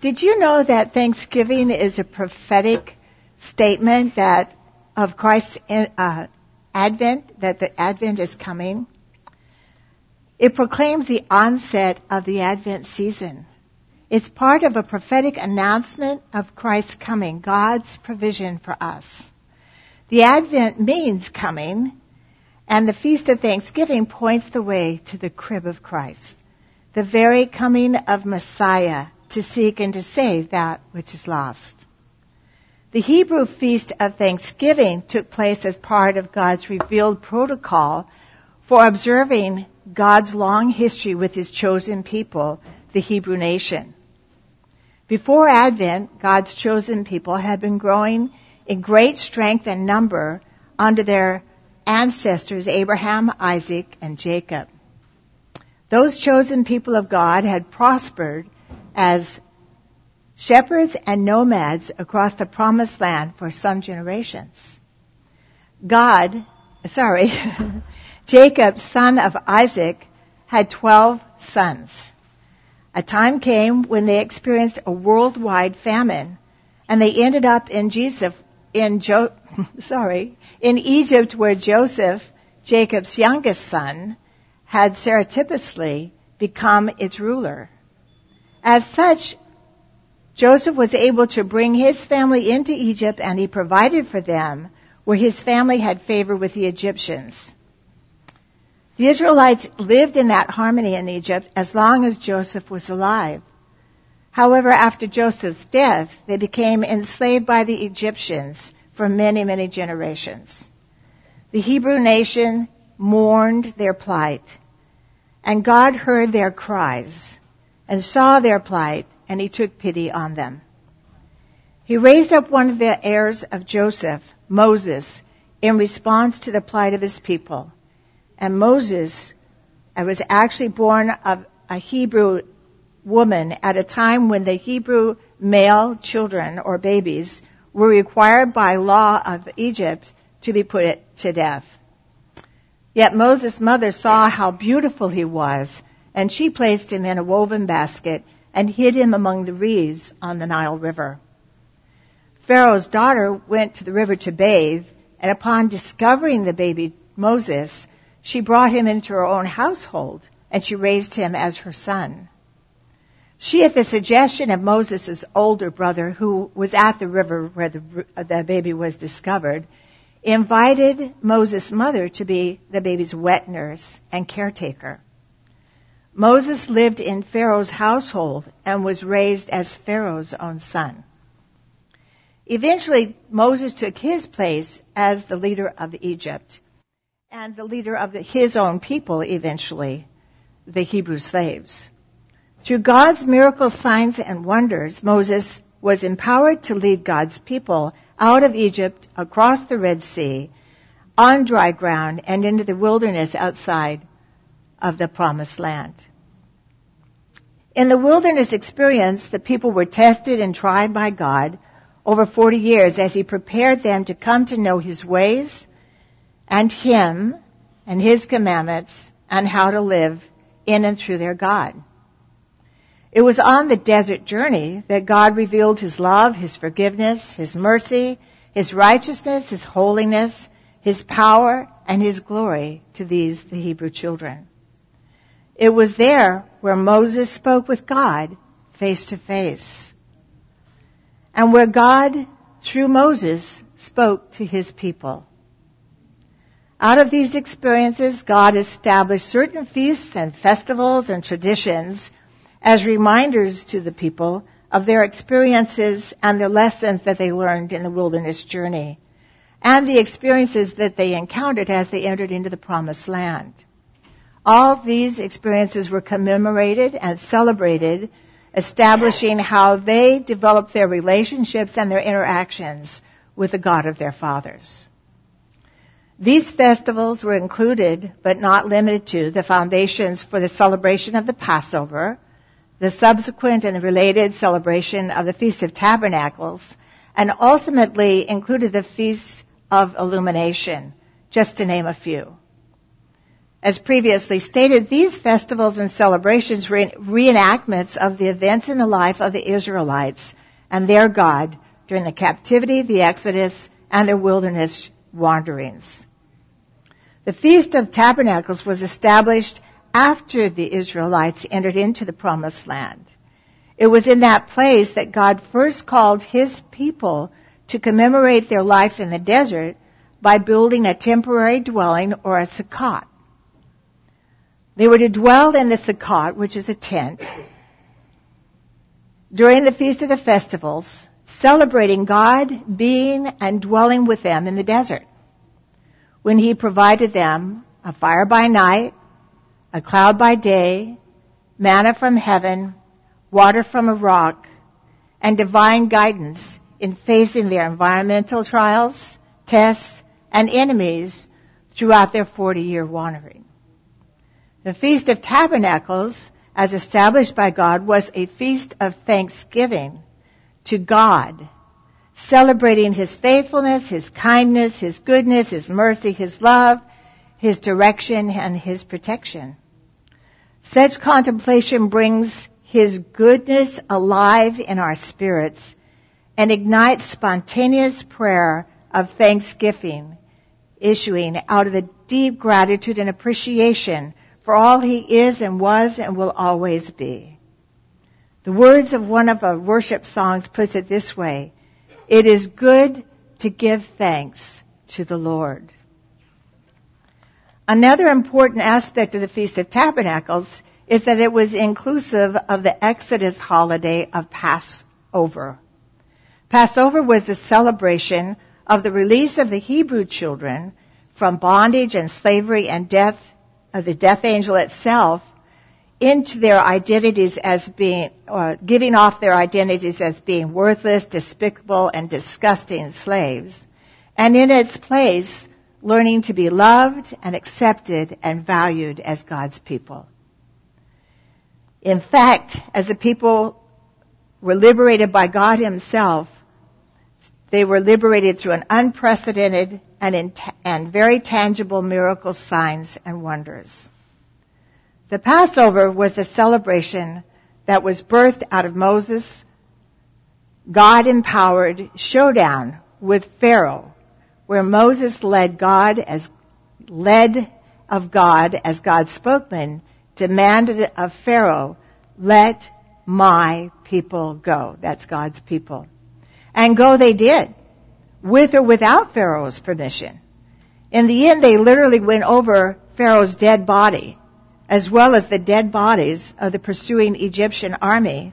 Did you know that Thanksgiving is a prophetic statement that of Christ's uh, advent, that the advent is coming? It proclaims the onset of the advent season. It's part of a prophetic announcement of Christ's coming, God's provision for us. The advent means coming, and the Feast of Thanksgiving points the way to the crib of Christ, the very coming of Messiah to seek and to save that which is lost. The Hebrew Feast of Thanksgiving took place as part of God's revealed protocol for observing God's long history with his chosen people, the Hebrew nation. Before Advent, God's chosen people had been growing in great strength and number under their ancestors Abraham, Isaac, and Jacob. Those chosen people of God had prospered as shepherds and nomads across the promised land for some generations. God, sorry, Jacob, son of Isaac, had 12 sons. A time came when they experienced a worldwide famine and they ended up in Jesus, in jo- sorry, in Egypt where Joseph, Jacob's youngest son, had surreptitiously become its ruler. As such, Joseph was able to bring his family into Egypt and he provided for them where his family had favor with the Egyptians. The Israelites lived in that harmony in Egypt as long as Joseph was alive. However, after Joseph's death, they became enslaved by the Egyptians for many, many generations. The Hebrew nation mourned their plight, and God heard their cries and saw their plight, and he took pity on them. He raised up one of the heirs of Joseph, Moses, in response to the plight of his people. And Moses was actually born of a Hebrew woman at a time when the Hebrew male children or babies were required by law of Egypt to be put to death. Yet Moses' mother saw how beautiful he was and she placed him in a woven basket and hid him among the reeds on the Nile River. Pharaoh's daughter went to the river to bathe, and upon discovering the baby Moses, she brought him into her own household, and she raised him as her son. She, at the suggestion of Moses' older brother, who was at the river where the, the baby was discovered, invited Moses' mother to be the baby's wet nurse and caretaker. Moses lived in Pharaoh's household and was raised as Pharaoh's own son. Eventually, Moses took his place as the leader of Egypt and the leader of the, his own people eventually, the Hebrew slaves. Through God's miracle signs and wonders, Moses was empowered to lead God's people out of Egypt, across the Red Sea, on dry ground, and into the wilderness outside of the promised land. In the wilderness experience, the people were tested and tried by God over 40 years as He prepared them to come to know His ways and Him and His commandments and how to live in and through their God. It was on the desert journey that God revealed His love, His forgiveness, His mercy, His righteousness, His holiness, His power, and His glory to these, the Hebrew children. It was there where Moses spoke with God face to face. And where God, through Moses, spoke to his people. Out of these experiences, God established certain feasts and festivals and traditions as reminders to the people of their experiences and the lessons that they learned in the wilderness journey and the experiences that they encountered as they entered into the promised land. All these experiences were commemorated and celebrated, establishing how they developed their relationships and their interactions with the God of their fathers. These festivals were included, but not limited to, the foundations for the celebration of the Passover, the subsequent and related celebration of the Feast of Tabernacles, and ultimately included the Feast of Illumination, just to name a few. As previously stated, these festivals and celebrations were reenactments of the events in the life of the Israelites and their God during the captivity, the Exodus, and their wilderness wanderings. The Feast of Tabernacles was established after the Israelites entered into the Promised Land. It was in that place that God first called His people to commemorate their life in the desert by building a temporary dwelling or a sukkot. They were to dwell in the sukkot, which is a tent, during the Feast of the Festivals, celebrating God being and dwelling with them in the desert. When He provided them a fire by night, a cloud by day, manna from heaven, water from a rock, and divine guidance in facing their environmental trials, tests, and enemies throughout their 40 year wandering. The Feast of Tabernacles, as established by God, was a feast of thanksgiving to God, celebrating His faithfulness, His kindness, His goodness, His mercy, His love, His direction, and His protection. Such contemplation brings His goodness alive in our spirits and ignites spontaneous prayer of thanksgiving issuing out of the deep gratitude and appreciation for all he is and was and will always be. The words of one of our worship songs puts it this way, it is good to give thanks to the Lord. Another important aspect of the Feast of Tabernacles is that it was inclusive of the Exodus holiday of Passover. Passover was the celebration of the release of the Hebrew children from bondage and slavery and death the death angel itself into their identities as being, or giving off their identities as being worthless, despicable, and disgusting slaves. And in its place, learning to be loved and accepted and valued as God's people. In fact, as the people were liberated by God Himself, they were liberated through an unprecedented and, and very tangible miracle signs and wonders. The Passover was a celebration that was birthed out of Moses' God empowered showdown with Pharaoh, where Moses led God as led of God as God's spokesman, demanded of Pharaoh, let my people go. That's God's people. And go they did, with or without Pharaoh's permission. In the end, they literally went over Pharaoh's dead body, as well as the dead bodies of the pursuing Egyptian army,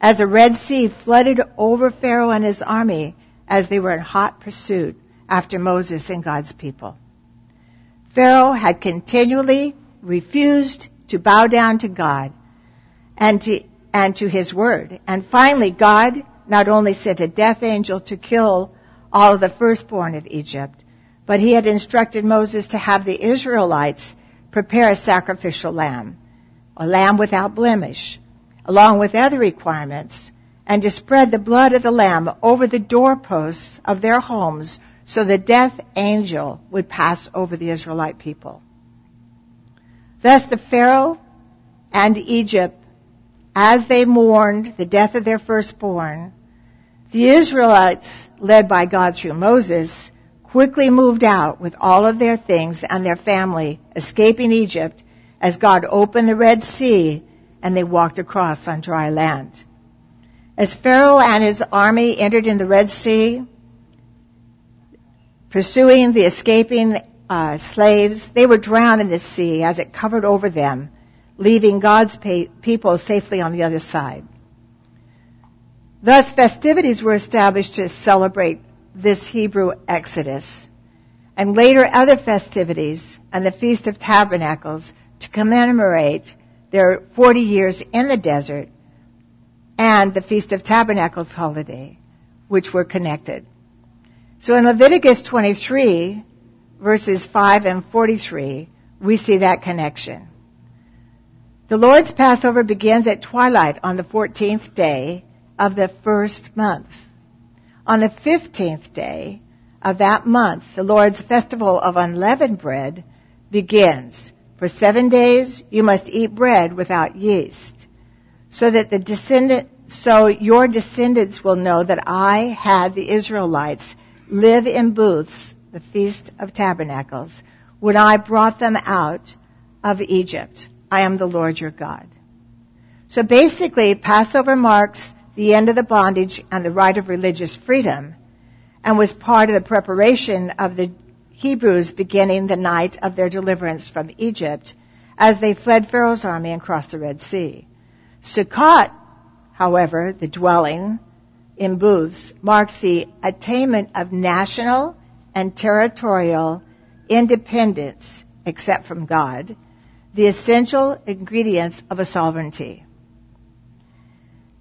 as the Red Sea flooded over Pharaoh and his army as they were in hot pursuit after Moses and God's people. Pharaoh had continually refused to bow down to God and to, and to his word. And finally, God not only sent a death angel to kill all of the firstborn of Egypt, but he had instructed Moses to have the Israelites prepare a sacrificial lamb, a lamb without blemish, along with other requirements, and to spread the blood of the lamb over the doorposts of their homes so the death angel would pass over the Israelite people. Thus the Pharaoh and Egypt as they mourned the death of their firstborn, the Israelites, led by God through Moses, quickly moved out with all of their things and their family, escaping Egypt as God opened the Red Sea and they walked across on dry land. As Pharaoh and his army entered in the Red Sea, pursuing the escaping uh, slaves, they were drowned in the sea as it covered over them leaving God's people safely on the other side. Thus, festivities were established to celebrate this Hebrew exodus, and later other festivities and the Feast of Tabernacles to commemorate their 40 years in the desert and the Feast of Tabernacles holiday, which were connected. So in Leviticus 23, verses 5 and 43, we see that connection. The Lord's Passover begins at twilight on the 14th day of the first month. On the 15th day of that month, the Lord's festival of unleavened bread begins, For seven days you must eat bread without yeast, so that the descendant, so your descendants will know that I had the Israelites live in booths, the Feast of Tabernacles, when I brought them out of Egypt. I am the Lord your God. So basically, Passover marks the end of the bondage and the right of religious freedom and was part of the preparation of the Hebrews beginning the night of their deliverance from Egypt as they fled Pharaoh's army and crossed the Red Sea. Sukkot, however, the dwelling in booths, marks the attainment of national and territorial independence, except from God, the essential ingredients of a sovereignty.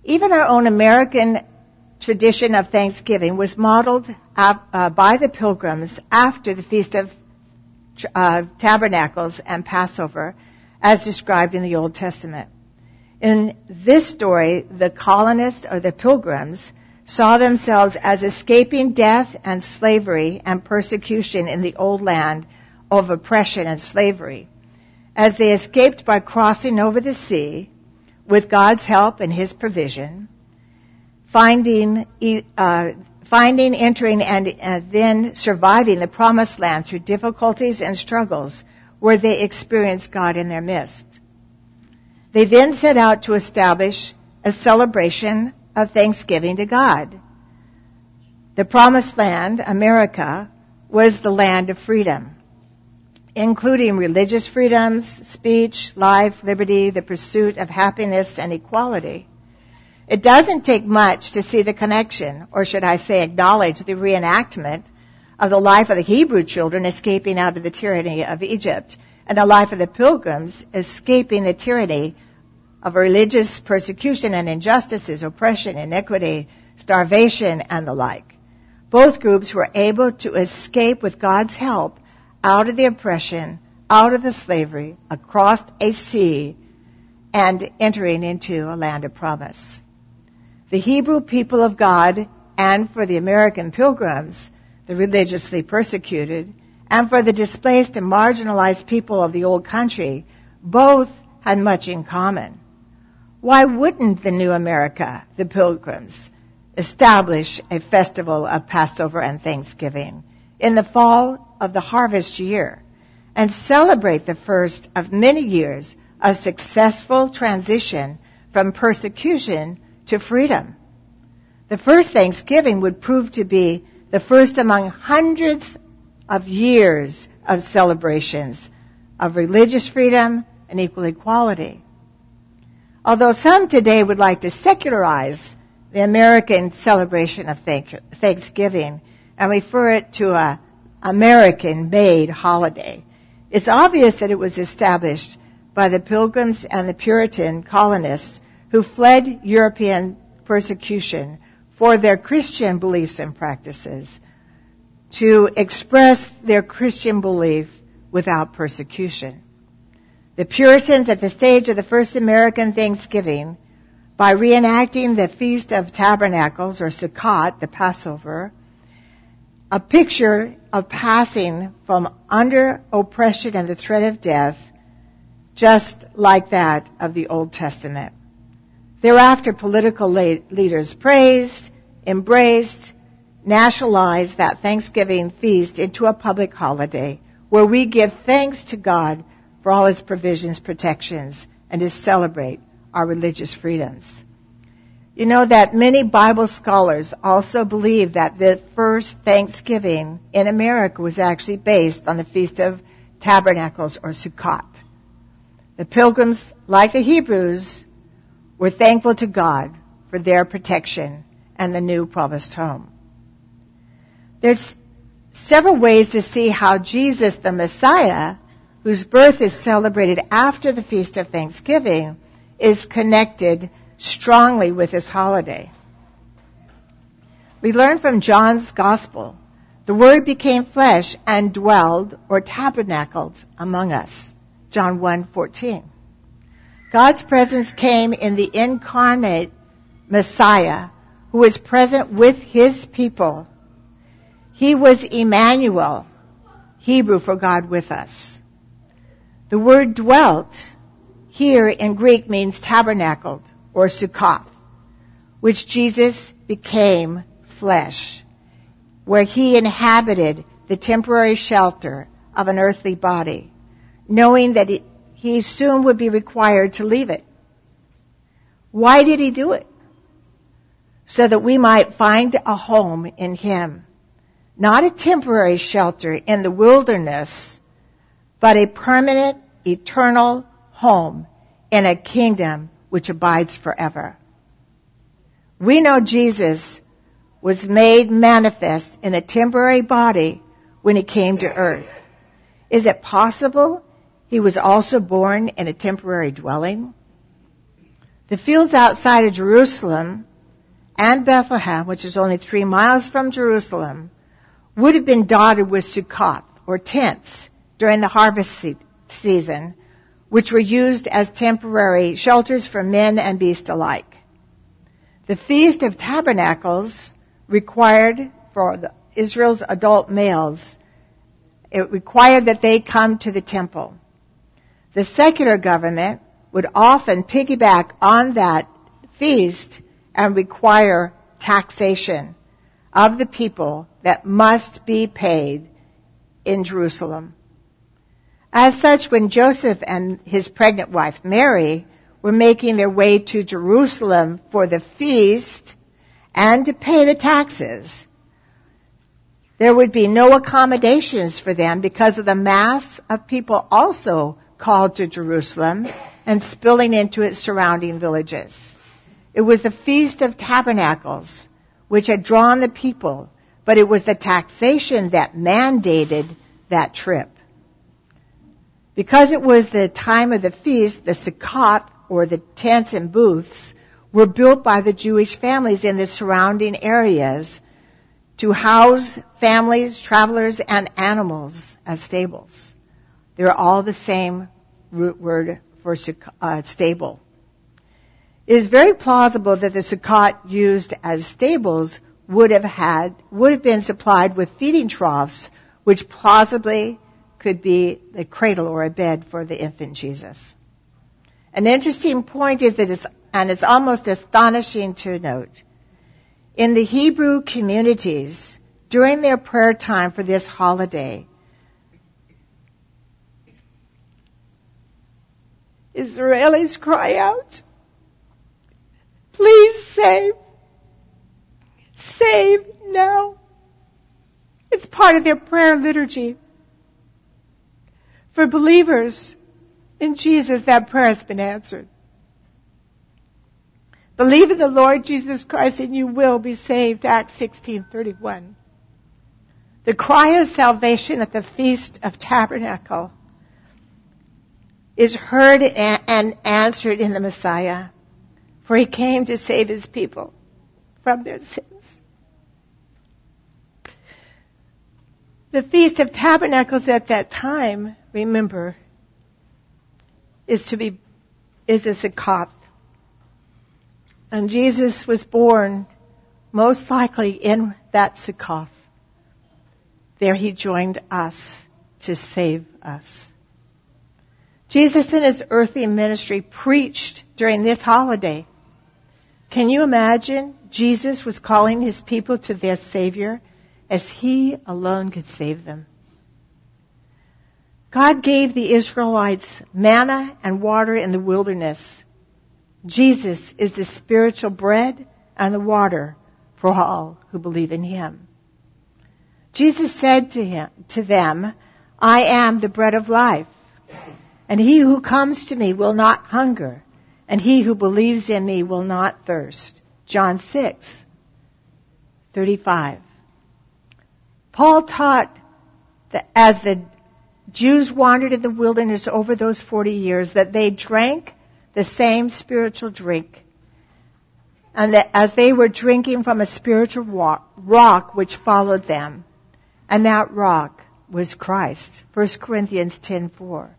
Even our own American tradition of Thanksgiving was modeled uh, by the pilgrims after the Feast of uh, Tabernacles and Passover, as described in the Old Testament. In this story, the colonists or the pilgrims saw themselves as escaping death and slavery and persecution in the old land of oppression and slavery. As they escaped by crossing over the sea, with God's help and His provision, finding, uh, finding, entering, and uh, then surviving the promised land through difficulties and struggles where they experienced God in their midst. They then set out to establish a celebration of thanksgiving to God. The promised land, America, was the land of freedom including religious freedoms, speech, life, liberty, the pursuit of happiness and equality. It doesn't take much to see the connection, or should I say acknowledge the reenactment of the life of the Hebrew children escaping out of the tyranny of Egypt and the life of the pilgrims escaping the tyranny of religious persecution and injustices, oppression, iniquity, starvation, and the like. Both groups were able to escape with God's help out of the oppression, out of the slavery, across a sea, and entering into a land of promise. The Hebrew people of God, and for the American pilgrims, the religiously persecuted, and for the displaced and marginalized people of the old country, both had much in common. Why wouldn't the new America, the pilgrims, establish a festival of Passover and Thanksgiving in the fall of the harvest year and celebrate the first of many years of successful transition from persecution to freedom. The first Thanksgiving would prove to be the first among hundreds of years of celebrations of religious freedom and equal equality. Although some today would like to secularize the American celebration of Thanksgiving and refer it to a American made holiday. It's obvious that it was established by the pilgrims and the Puritan colonists who fled European persecution for their Christian beliefs and practices to express their Christian belief without persecution. The Puritans at the stage of the first American Thanksgiving, by reenacting the Feast of Tabernacles or Sukkot, the Passover, a picture of passing from under oppression and the threat of death, just like that of the Old Testament. Thereafter, political leaders praised, embraced, nationalized that Thanksgiving feast into a public holiday where we give thanks to God for all his provisions, protections, and to celebrate our religious freedoms. You know that many Bible scholars also believe that the first Thanksgiving in America was actually based on the Feast of Tabernacles or Sukkot. The pilgrims, like the Hebrews, were thankful to God for their protection and the new promised home. There's several ways to see how Jesus, the Messiah, whose birth is celebrated after the Feast of Thanksgiving, is connected strongly with this holiday. We learn from John's Gospel, the Word became flesh and dwelled or tabernacled among us. John 1:14. God's presence came in the incarnate Messiah who was present with his people. He was Emmanuel, Hebrew for God with us. The word dwelt here in Greek means tabernacled or sukkoth, which Jesus became flesh, where he inhabited the temporary shelter of an earthly body, knowing that he soon would be required to leave it. Why did he do it? So that we might find a home in him. Not a temporary shelter in the wilderness, but a permanent, eternal home in a kingdom which abides forever. We know Jesus was made manifest in a temporary body when he came to earth. Is it possible he was also born in a temporary dwelling? The fields outside of Jerusalem and Bethlehem, which is only three miles from Jerusalem, would have been dotted with Sukkot, or tents, during the harvest se- season, which were used as temporary shelters for men and beasts alike. The Feast of Tabernacles required for Israel's adult males, it required that they come to the temple. The secular government would often piggyback on that feast and require taxation of the people that must be paid in Jerusalem. As such, when Joseph and his pregnant wife Mary were making their way to Jerusalem for the feast and to pay the taxes, there would be no accommodations for them because of the mass of people also called to Jerusalem and spilling into its surrounding villages. It was the Feast of Tabernacles, which had drawn the people, but it was the taxation that mandated that trip. Because it was the time of the feast, the Sukkot, or the tents and booths, were built by the Jewish families in the surrounding areas to house families, travelers, and animals as stables. They're all the same root word for uh, stable. It is very plausible that the Sukkot used as stables would have had, would have been supplied with feeding troughs, which plausibly could be a cradle or a bed for the infant Jesus. An interesting point is that it's, and it's almost astonishing to note, in the Hebrew communities, during their prayer time for this holiday, Israelis cry out, please save, save now. It's part of their prayer liturgy. For believers in Jesus, that prayer has been answered. Believe in the Lord Jesus Christ and you will be saved. Acts 16:31. The cry of salvation at the Feast of Tabernacle is heard and answered in the Messiah, for he came to save his people from their sins. The Feast of Tabernacles at that time, remember, is to be, is a Sukkot. And Jesus was born most likely in that Sukkot. There he joined us to save us. Jesus in his earthly ministry preached during this holiday. Can you imagine Jesus was calling his people to their Savior as he alone could save them? God gave the Israelites manna and water in the wilderness. Jesus is the spiritual bread and the water for all who believe in him. Jesus said to him, to them, I am the bread of life. And he who comes to me will not hunger, and he who believes in me will not thirst. John 6, 35. Paul taught that as the Jews wandered in the wilderness over those 40 years that they drank the same spiritual drink. And that as they were drinking from a spiritual rock, rock which followed them, and that rock was Christ. 1 Corinthians 10:4.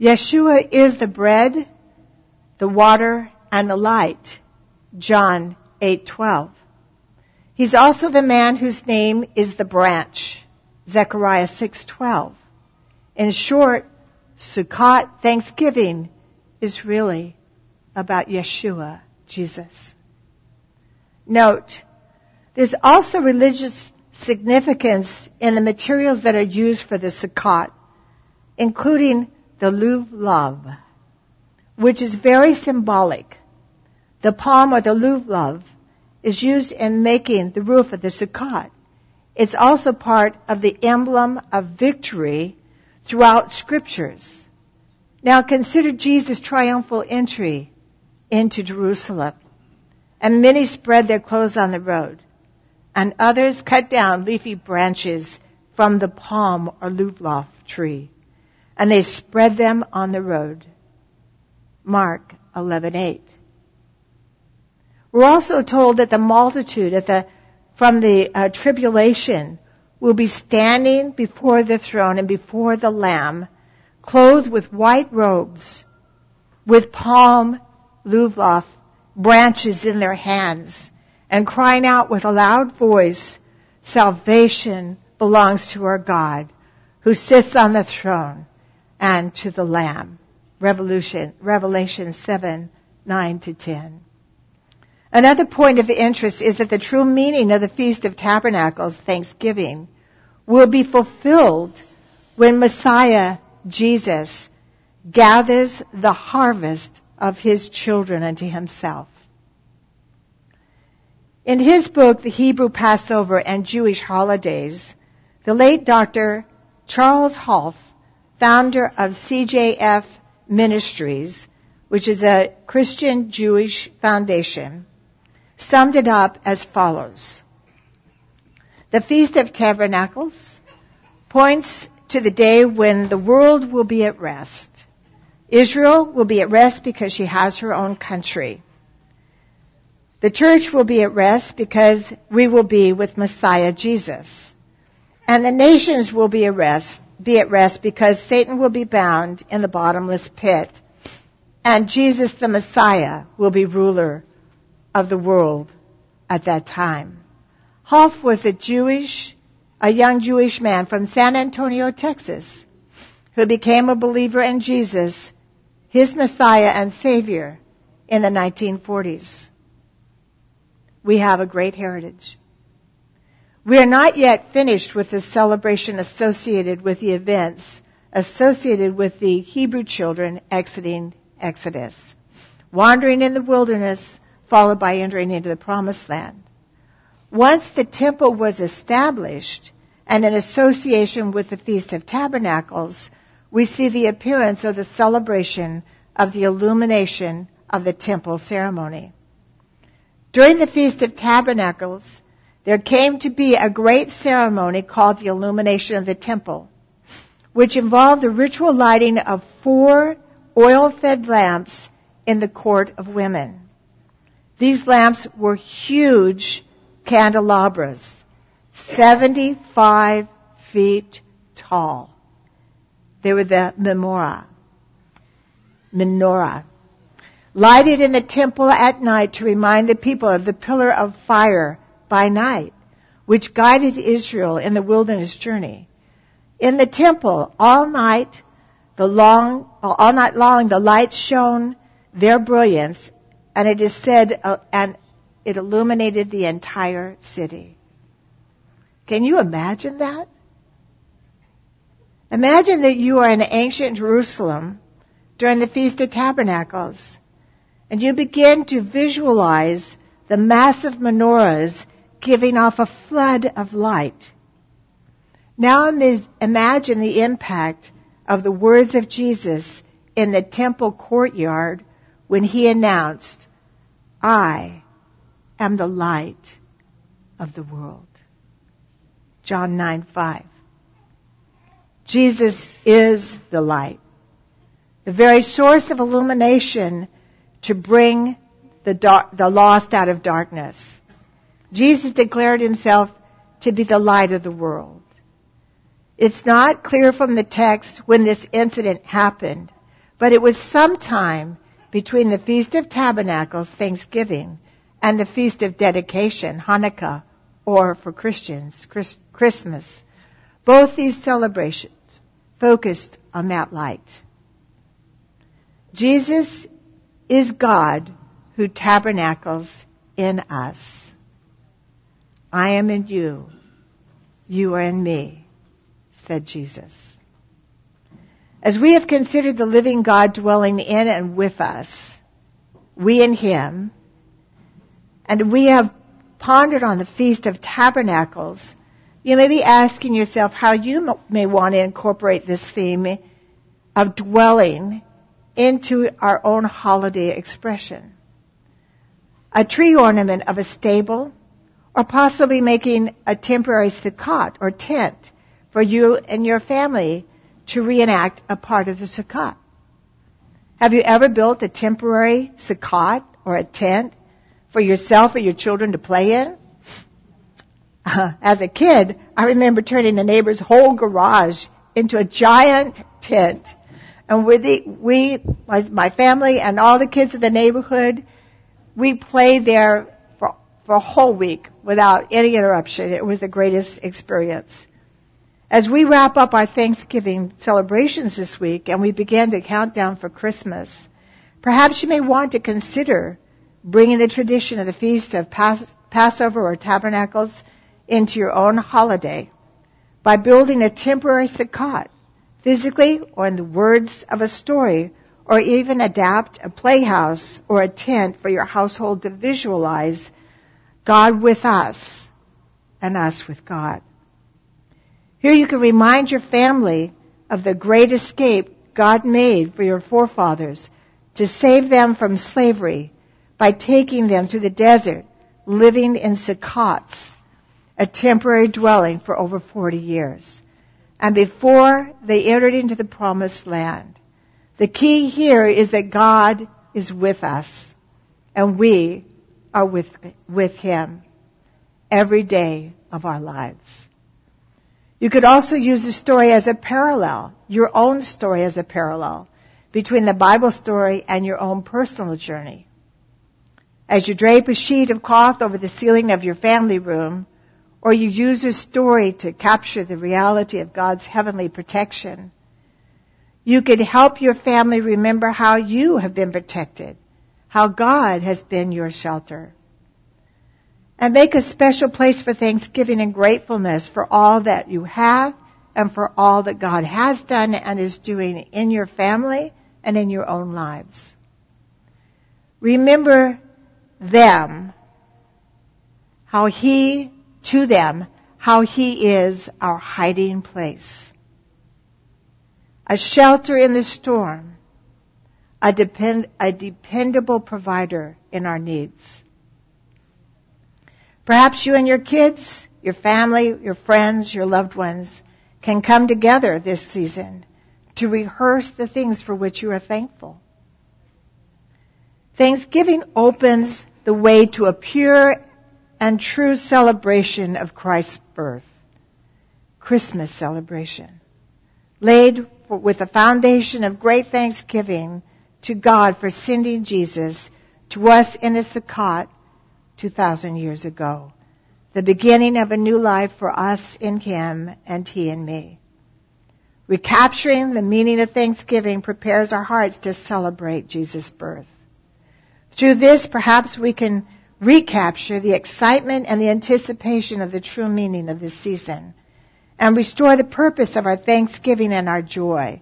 Yeshua is the bread, the water, and the light. John 8:12. He's also the man whose name is the branch. Zechariah 6:12. In short, Sukkot, Thanksgiving, is really about Yeshua, Jesus. Note, there's also religious significance in the materials that are used for the Sukkot, including the lulav, which is very symbolic. The palm or the lulav is used in making the roof of the Sukkot. It's also part of the emblem of victory throughout scriptures. Now consider Jesus' triumphal entry into Jerusalem. And many spread their clothes on the road, and others cut down leafy branches from the palm or lulav tree, and they spread them on the road. Mark 11:8. We're also told that the multitude at the from the uh, tribulation will be standing before the throne and before the Lamb, clothed with white robes, with palm lulav branches in their hands, and crying out with a loud voice, Salvation belongs to our God, who sits on the throne, and to the Lamb. Revolution, Revelation 7, 9 to 10. Another point of interest is that the true meaning of the Feast of Tabernacles, Thanksgiving, will be fulfilled when Messiah, Jesus, gathers the harvest of his children unto himself. In his book, The Hebrew Passover and Jewish Holidays, the late Dr. Charles Halff, founder of CJF Ministries, which is a Christian Jewish foundation, summed it up as follows. The Feast of Tabernacles points to the day when the world will be at rest. Israel will be at rest because she has her own country. The church will be at rest because we will be with Messiah Jesus. And the nations will be at rest, be at rest because Satan will be bound in the bottomless pit. And Jesus the Messiah will be ruler of the world at that time. Halff was a Jewish, a young Jewish man from San Antonio, Texas, who became a believer in Jesus, his Messiah and Savior, in the 1940s. We have a great heritage. We are not yet finished with the celebration associated with the events associated with the Hebrew children exiting Exodus, wandering in the wilderness followed by entering into the promised land. Once the temple was established and in association with the Feast of Tabernacles, we see the appearance of the celebration of the illumination of the temple ceremony. During the Feast of Tabernacles, there came to be a great ceremony called the illumination of the temple, which involved the ritual lighting of four oil-fed lamps in the court of women. These lamps were huge candelabras, 75 feet tall. They were the menorah. Menorah. Lighted in the temple at night to remind the people of the pillar of fire by night, which guided Israel in the wilderness journey. In the temple, all night, the long, all night long, the lights shone their brilliance and it is said, uh, and it illuminated the entire city. Can you imagine that? Imagine that you are in ancient Jerusalem during the Feast of Tabernacles, and you begin to visualize the massive menorahs giving off a flood of light. Now imagine the impact of the words of Jesus in the temple courtyard when he announced, I am the light of the world. John 9 5. Jesus is the light, the very source of illumination to bring the, dark, the lost out of darkness. Jesus declared himself to be the light of the world. It's not clear from the text when this incident happened, but it was sometime between the Feast of Tabernacles, Thanksgiving, and the Feast of Dedication, Hanukkah, or for Christians, Christmas. Both these celebrations focused on that light. Jesus is God who tabernacles in us. I am in you. You are in me, said Jesus. As we have considered the living God dwelling in and with us, we in Him, and we have pondered on the Feast of Tabernacles, you may be asking yourself how you may want to incorporate this theme of dwelling into our own holiday expression. A tree ornament of a stable, or possibly making a temporary sukkot or tent for you and your family to reenact a part of the sukkot. Have you ever built a temporary sukkot or a tent for yourself or your children to play in? As a kid, I remember turning the neighbor's whole garage into a giant tent. And with the, we, my, my family and all the kids in the neighborhood, we played there for, for a whole week without any interruption. It was the greatest experience. As we wrap up our Thanksgiving celebrations this week and we begin to count down for Christmas, perhaps you may want to consider bringing the tradition of the feast of Pass- Passover or Tabernacles into your own holiday by building a temporary sukkot, physically or in the words of a story, or even adapt a playhouse or a tent for your household to visualize God with us and us with God. Here you can remind your family of the great escape God made for your forefathers to save them from slavery by taking them through the desert, living in Sukkots, a temporary dwelling for over 40 years. And before they entered into the promised land, the key here is that God is with us and we are with, with Him every day of our lives. You could also use the story as a parallel, your own story as a parallel between the Bible story and your own personal journey. As you drape a sheet of cloth over the ceiling of your family room, or you use a story to capture the reality of God's heavenly protection, you could help your family remember how you have been protected, how God has been your shelter. And make a special place for thanksgiving and gratefulness for all that you have and for all that God has done and is doing in your family and in your own lives. Remember them, how He, to them, how He is our hiding place. A shelter in the storm, a, depend, a dependable provider in our needs. Perhaps you and your kids, your family, your friends, your loved ones can come together this season to rehearse the things for which you are thankful. Thanksgiving opens the way to a pure and true celebration of Christ's birth. Christmas celebration. Laid with a foundation of great thanksgiving to God for sending Jesus to us in a Sukkot 2,000 years ago. The beginning of a new life for us in Him and He in me. Recapturing the meaning of Thanksgiving prepares our hearts to celebrate Jesus' birth. Through this, perhaps we can recapture the excitement and the anticipation of the true meaning of this season and restore the purpose of our thanksgiving and our joy.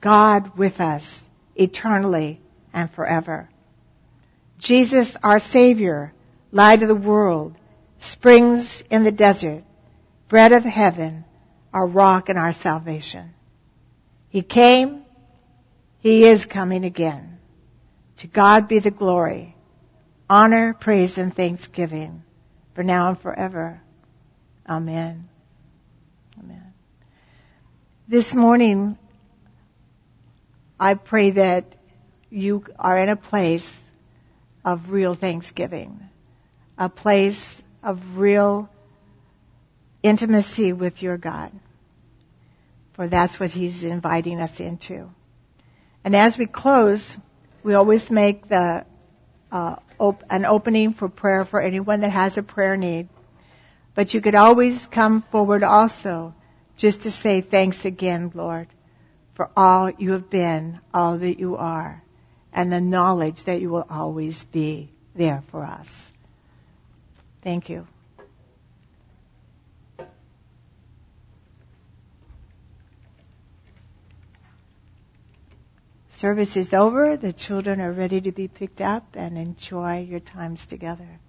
God with us eternally and forever. Jesus, our Savior, light of the world, springs in the desert, bread of heaven, our rock and our salvation. He came, He is coming again. To God be the glory, honor, praise, and thanksgiving, for now and forever. Amen. Amen. This morning, I pray that you are in a place of real thanksgiving a place of real intimacy with your God. For that's what He's inviting us into. And as we close, we always make the uh, op- an opening for prayer for anyone that has a prayer need. But you could always come forward also just to say thanks again, Lord, for all you have been, all that you are, and the knowledge that you will always be there for us. Thank you. Service is over. The children are ready to be picked up and enjoy your times together.